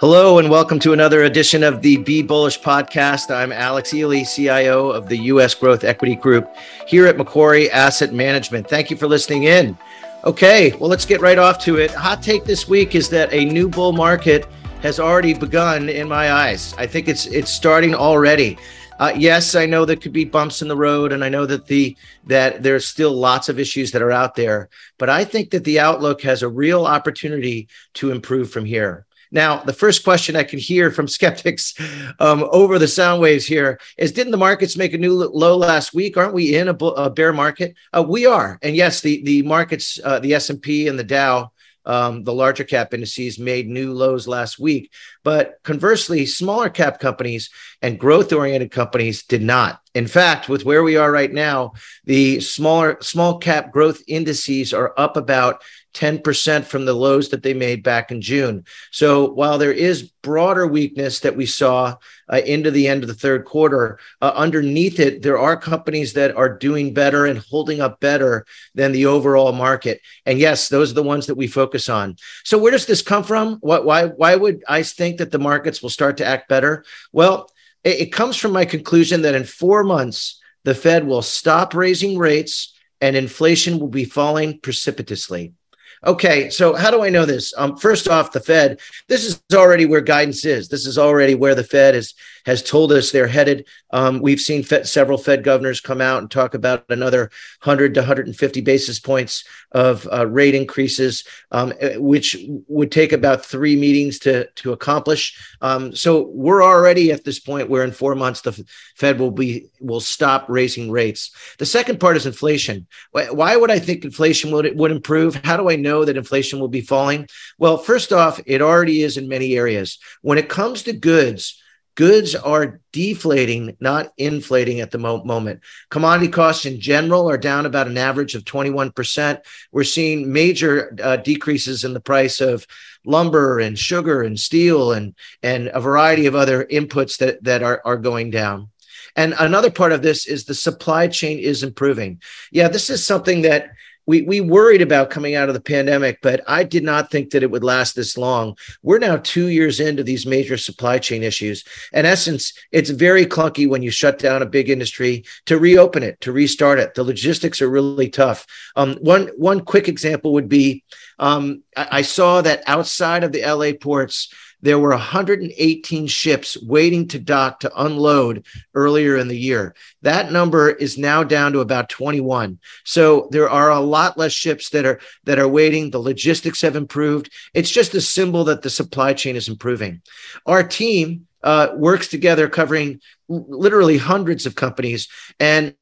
Hello, and welcome to another edition of the Be Bullish podcast. I'm Alex Ely, CIO of the U.S. Growth Equity Group here at Macquarie Asset Management. Thank you for listening in. Okay, well, let's get right off to it. Hot take this week is that a new bull market has already begun in my eyes. I think it's it's starting already. Uh, yes, I know there could be bumps in the road, and I know that the that there's still lots of issues that are out there. But I think that the outlook has a real opportunity to improve from here. Now, the first question I can hear from skeptics um, over the sound waves here is Didn't the markets make a new low last week? Aren't we in a, a bear market? Uh, we are. And yes, the, the markets, uh, the S&P and the Dow, um, the larger cap indices made new lows last week. But conversely, smaller cap companies and growth oriented companies did not. In fact, with where we are right now, the smaller small cap growth indices are up about 10% from the lows that they made back in June. So while there is broader weakness that we saw uh, into the end of the third quarter, uh, underneath it, there are companies that are doing better and holding up better than the overall market. And yes, those are the ones that we focus on. So where does this come from? Why, why would I think that the markets will start to act better? Well, it, it comes from my conclusion that in four months, the Fed will stop raising rates and inflation will be falling precipitously. Okay, so how do I know this? Um, first off, the Fed. This is already where guidance is. This is already where the Fed is has told us they're headed. Um, we've seen Fed, several Fed governors come out and talk about another 100 to 150 basis points of uh, rate increases, um, eh, which would take about three meetings to to accomplish. Um, so we're already at this point where in four months the Fed will be will stop raising rates. The second part is inflation. Why would I think inflation would would improve? How do I know that inflation will be falling? Well, first off, it already is in many areas. When it comes to goods goods are deflating, not inflating at the mo- moment. Commodity costs in general are down about an average of 21%. We're seeing major uh, decreases in the price of lumber and sugar and steel and, and a variety of other inputs that, that are, are going down. And another part of this is the supply chain is improving. Yeah, this is something that we we worried about coming out of the pandemic, but I did not think that it would last this long. We're now two years into these major supply chain issues. In essence, it's very clunky when you shut down a big industry to reopen it, to restart it. The logistics are really tough. Um, one one quick example would be um, I, I saw that outside of the LA ports there were 118 ships waiting to dock to unload earlier in the year. That number is now down to about 21. So there are a lot less ships that are that are waiting. The logistics have improved. It's just a symbol that the supply chain is improving. Our team uh, works together covering literally hundreds of companies and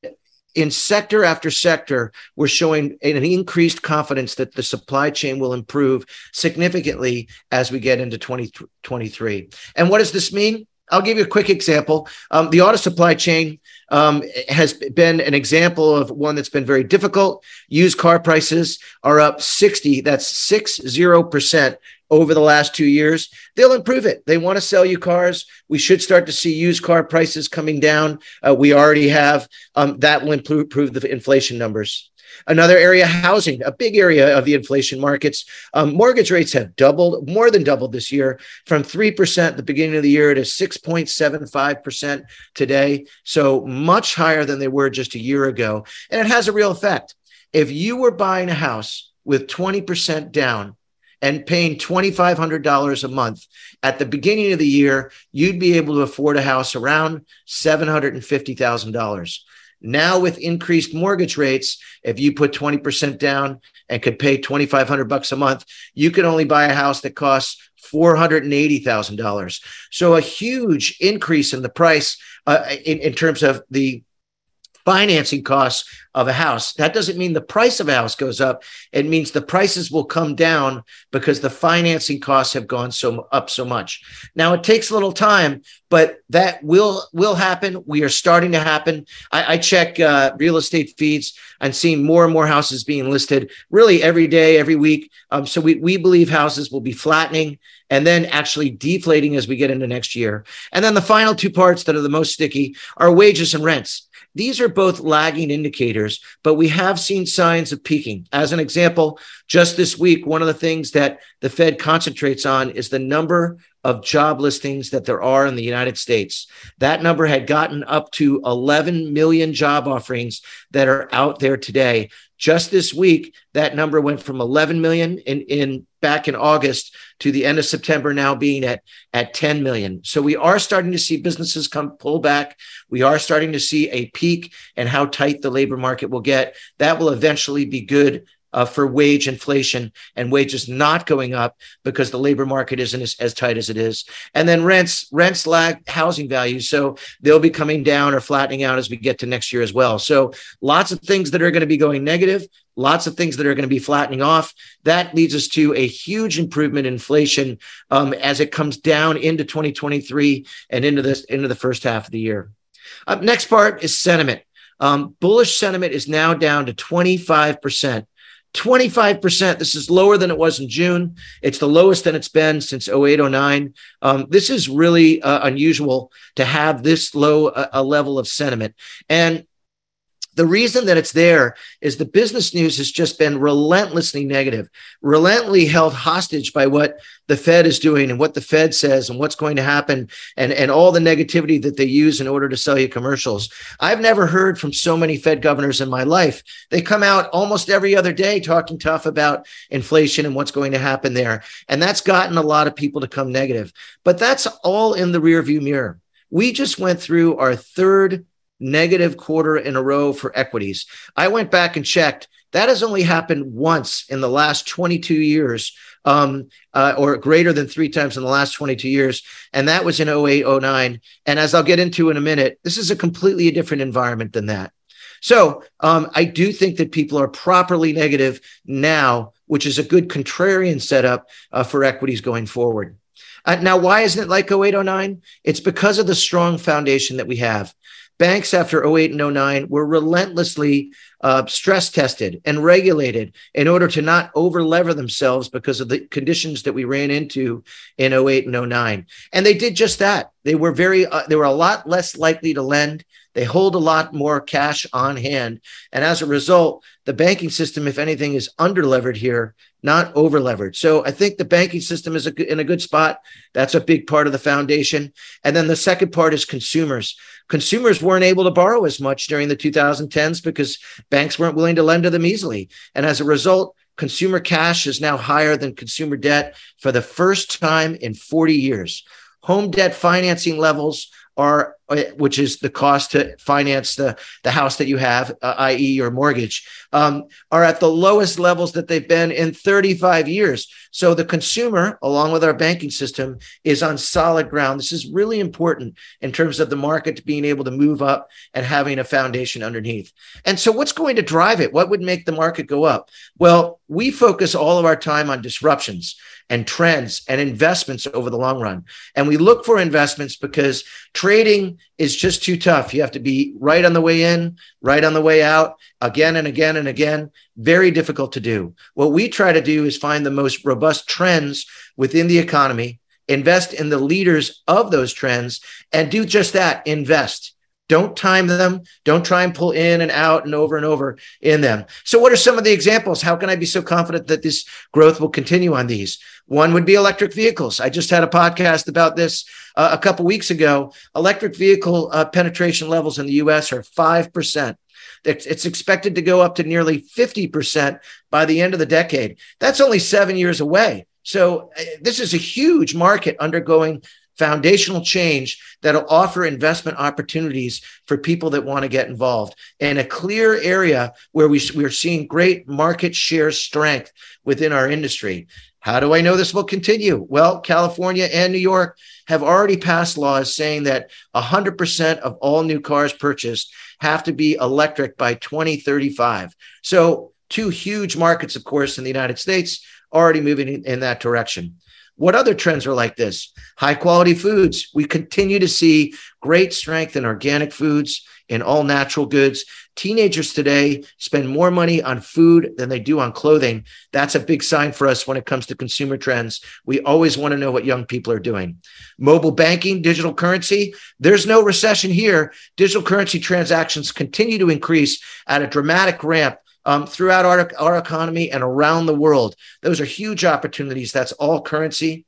in sector after sector, we're showing an increased confidence that the supply chain will improve significantly as we get into 2023. And what does this mean? I'll give you a quick example. Um, the auto supply chain um, has been an example of one that's been very difficult. Used car prices are up 60, that's 60% over the last two years. They'll improve it. They want to sell you cars. We should start to see used car prices coming down. Uh, we already have. Um, that will improve, improve the inflation numbers. Another area, housing, a big area of the inflation markets. Um, mortgage rates have doubled, more than doubled this year, from 3% at the beginning of the year to 6.75% today. So much higher than they were just a year ago. And it has a real effect. If you were buying a house with 20% down, and paying $2,500 a month at the beginning of the year, you'd be able to afford a house around $750,000. Now with increased mortgage rates, if you put 20% down and could pay 2500 bucks a month, you can only buy a house that costs $480,000. So a huge increase in the price uh, in, in terms of the financing costs of a house. That doesn't mean the price of a house goes up. It means the prices will come down because the financing costs have gone so up so much. Now it takes a little time, but that will will happen. We are starting to happen. I, I check uh, real estate feeds and seeing more and more houses being listed really every day, every week. Um, so we we believe houses will be flattening and then actually deflating as we get into next year. And then the final two parts that are the most sticky are wages and rents. These are both lagging indicators, but we have seen signs of peaking. As an example, just this week, one of the things that the Fed concentrates on is the number of job listings that there are in the United States. That number had gotten up to 11 million job offerings that are out there today. Just this week, that number went from 11 million in, in back in August to the end of September now being at, at 10 million. So we are starting to see businesses come pull back. We are starting to see a peak and how tight the labor market will get. That will eventually be good uh, for wage inflation and wages not going up because the labor market isn't as, as, tight as it is. And then rents, rents lag housing values. So they'll be coming down or flattening out as we get to next year as well. So lots of things that are going to be going negative, lots of things that are going to be flattening off. That leads us to a huge improvement in inflation um, as it comes down into 2023 and into this into the first half of the year. Up next part is sentiment. Um, bullish sentiment is now down to 25%. 25%. This is lower than it was in June. It's the lowest than it's been since 08, 09. Um, this is really uh, unusual to have this low a, a level of sentiment. And the reason that it's there is the business news has just been relentlessly negative, relentlessly held hostage by what the Fed is doing and what the Fed says and what's going to happen and, and all the negativity that they use in order to sell you commercials. I've never heard from so many Fed governors in my life. They come out almost every other day talking tough about inflation and what's going to happen there. And that's gotten a lot of people to come negative. But that's all in the rearview mirror. We just went through our third negative quarter in a row for equities. I went back and checked. That has only happened once in the last 22 years, um, uh, or greater than three times in the last 22 years. And that was in 08, 09. And as I'll get into in a minute, this is a completely different environment than that. So um, I do think that people are properly negative now, which is a good contrarian setup uh, for equities going forward. Uh, now, why isn't it like 08, 09? It's because of the strong foundation that we have banks after 08 and 09 were relentlessly uh, stress tested and regulated in order to not overlever themselves because of the conditions that we ran into in 08 and 09 and they did just that they were very uh, they were a lot less likely to lend they hold a lot more cash on hand and as a result the banking system if anything is under levered here not over leveraged. So I think the banking system is a, in a good spot. That's a big part of the foundation. And then the second part is consumers. Consumers weren't able to borrow as much during the 2010s because banks weren't willing to lend to them easily. And as a result, consumer cash is now higher than consumer debt for the first time in 40 years. Home debt financing levels are uh, which is the cost to finance the, the house that you have, uh, i.e., your mortgage, um, are at the lowest levels that they've been in 35 years. So the consumer, along with our banking system, is on solid ground. This is really important in terms of the market being able to move up and having a foundation underneath. And so, what's going to drive it? What would make the market go up? Well, we focus all of our time on disruptions and trends and investments over the long run. And we look for investments because trading is just too tough. You have to be right on the way in, right on the way out, again and again and again. Very difficult to do. What we try to do is find the most robust trends within the economy, invest in the leaders of those trends, and do just that invest. Don't time them. Don't try and pull in and out and over and over in them. So, what are some of the examples? How can I be so confident that this growth will continue on these? One would be electric vehicles. I just had a podcast about this uh, a couple weeks ago. Electric vehicle uh, penetration levels in the US are 5%. It's expected to go up to nearly 50% by the end of the decade. That's only seven years away. So, uh, this is a huge market undergoing foundational change that'll offer investment opportunities for people that want to get involved in a clear area where we, we're seeing great market share strength within our industry. How do I know this will continue? Well, California and New York have already passed laws saying that 100% of all new cars purchased have to be electric by 2035. So, two huge markets, of course, in the United States already moving in, in that direction. What other trends are like this? High quality foods. We continue to see great strength in organic foods, in all natural goods. Teenagers today spend more money on food than they do on clothing. That's a big sign for us when it comes to consumer trends. We always want to know what young people are doing. Mobile banking, digital currency, there's no recession here. Digital currency transactions continue to increase at a dramatic ramp um, throughout our, our economy and around the world. Those are huge opportunities. That's all currency.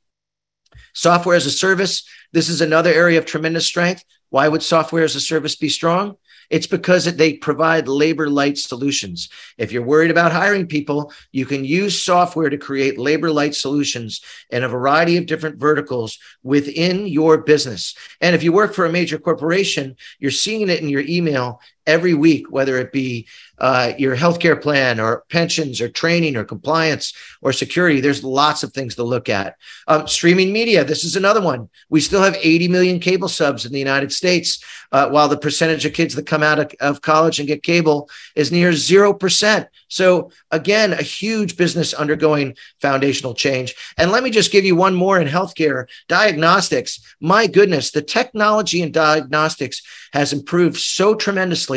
Software as a service, this is another area of tremendous strength. Why would software as a service be strong? It's because they provide labor light solutions. If you're worried about hiring people, you can use software to create labor light solutions in a variety of different verticals within your business. And if you work for a major corporation, you're seeing it in your email every week, whether it be uh, your healthcare plan or pensions or training or compliance or security. There's lots of things to look at. Um, streaming media, this is another one. We still have 80 million cable subs in the United States, uh, while the percentage of kids that come out of, of college and get cable is near 0%. So, again, a huge business undergoing foundational change. And let me just give you one more in healthcare diagnostics. My goodness, the technology in diagnostics has improved so tremendously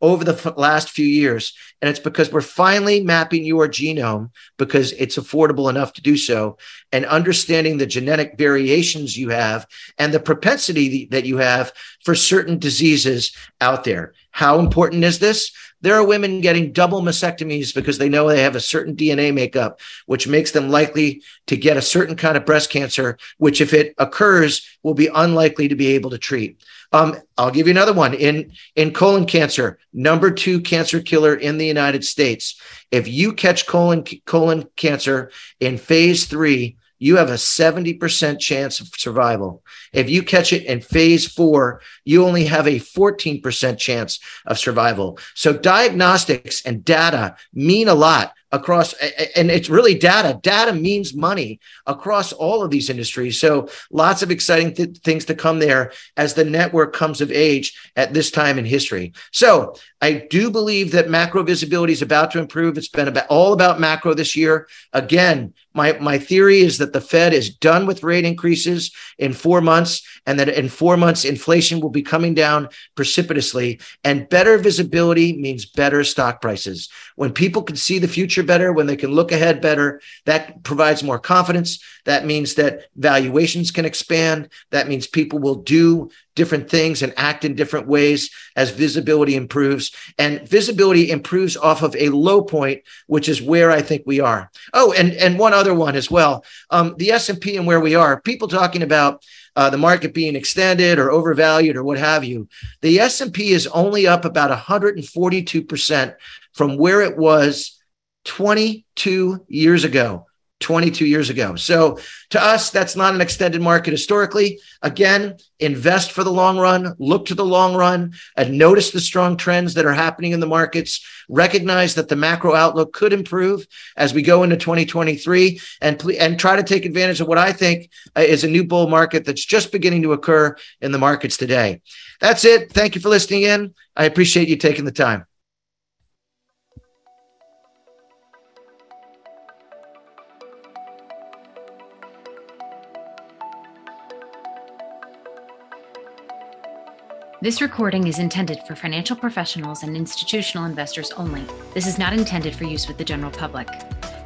over the f- last few years. And it's because we're finally mapping your genome because it's affordable enough to do so and understanding the genetic variations you have and the propensity that you have for certain diseases out there. How important is this? There are women getting double mastectomies because they know they have a certain DNA makeup, which makes them likely to get a certain kind of breast cancer, which, if it occurs, will be unlikely to be able to treat. Um, I'll give you another one in in colon cancer, number two cancer killer in the United States. If you catch colon colon cancer in phase three, you have a 70% chance of survival. If you catch it in phase four, you only have a 14% chance of survival. So diagnostics and data mean a lot across and it's really data. Data means money across all of these industries. So lots of exciting th- things to come there as the network comes of age at this time in history. So i do believe that macro visibility is about to improve. It's been about all about macro this year. Again my, my theory is that the Fed is done with rate increases in four months, and that in four months, inflation will be coming down precipitously. And better visibility means better stock prices. When people can see the future better, when they can look ahead better, that provides more confidence. That means that valuations can expand. That means people will do different things and act in different ways as visibility improves. And visibility improves off of a low point which is where i think we are. Oh and and one other one as well. Um, the s&p and where we are people talking about uh, the market being extended or overvalued or what have you. The s&p is only up about 142% from where it was 22 years ago 22 years ago. So to us, that's not an extended market historically. Again, invest for the long run, look to the long run, and notice the strong trends that are happening in the markets. Recognize that the macro outlook could improve as we go into 2023 and, and try to take advantage of what I think uh, is a new bull market that's just beginning to occur in the markets today. That's it. Thank you for listening in. I appreciate you taking the time. This recording is intended for financial professionals and institutional investors only. This is not intended for use with the general public.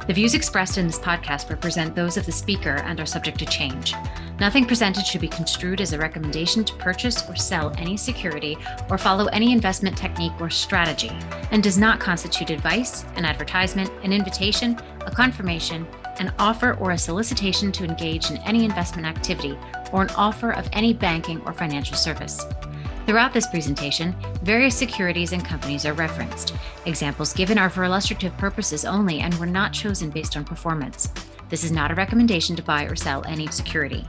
The views expressed in this podcast represent those of the speaker and are subject to change. Nothing presented should be construed as a recommendation to purchase or sell any security or follow any investment technique or strategy, and does not constitute advice, an advertisement, an invitation, a confirmation, an offer, or a solicitation to engage in any investment activity, or an offer of any banking or financial service. Throughout this presentation, various securities and companies are referenced. Examples given are for illustrative purposes only and were not chosen based on performance. This is not a recommendation to buy or sell any security.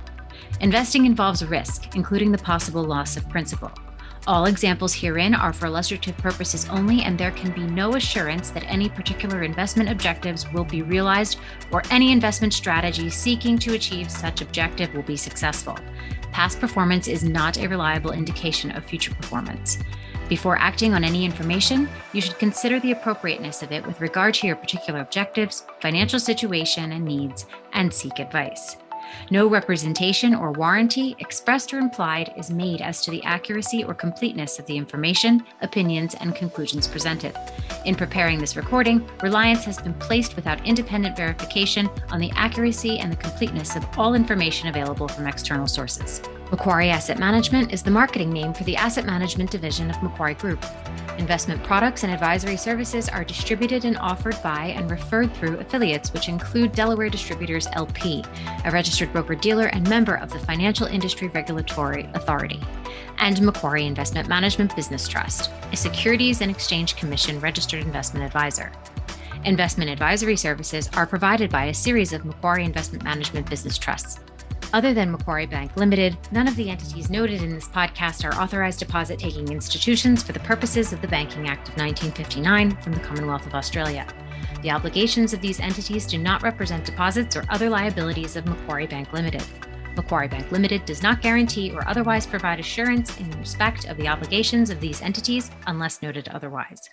Investing involves risk, including the possible loss of principal. All examples herein are for illustrative purposes only, and there can be no assurance that any particular investment objectives will be realized or any investment strategy seeking to achieve such objective will be successful. Past performance is not a reliable indication of future performance. Before acting on any information, you should consider the appropriateness of it with regard to your particular objectives, financial situation, and needs, and seek advice. No representation or warranty, expressed or implied, is made as to the accuracy or completeness of the information, opinions, and conclusions presented. In preparing this recording, reliance has been placed without independent verification on the accuracy and the completeness of all information available from external sources. Macquarie Asset Management is the marketing name for the asset management division of Macquarie Group. Investment products and advisory services are distributed and offered by and referred through affiliates, which include Delaware Distributors LP, a registered broker dealer and member of the Financial Industry Regulatory Authority, and Macquarie Investment Management Business Trust, a Securities and Exchange Commission registered investment advisor. Investment advisory services are provided by a series of Macquarie Investment Management Business Trusts. Other than Macquarie Bank Limited, none of the entities noted in this podcast are authorized deposit taking institutions for the purposes of the Banking Act of 1959 from the Commonwealth of Australia. The obligations of these entities do not represent deposits or other liabilities of Macquarie Bank Limited. Macquarie Bank Limited does not guarantee or otherwise provide assurance in respect of the obligations of these entities unless noted otherwise.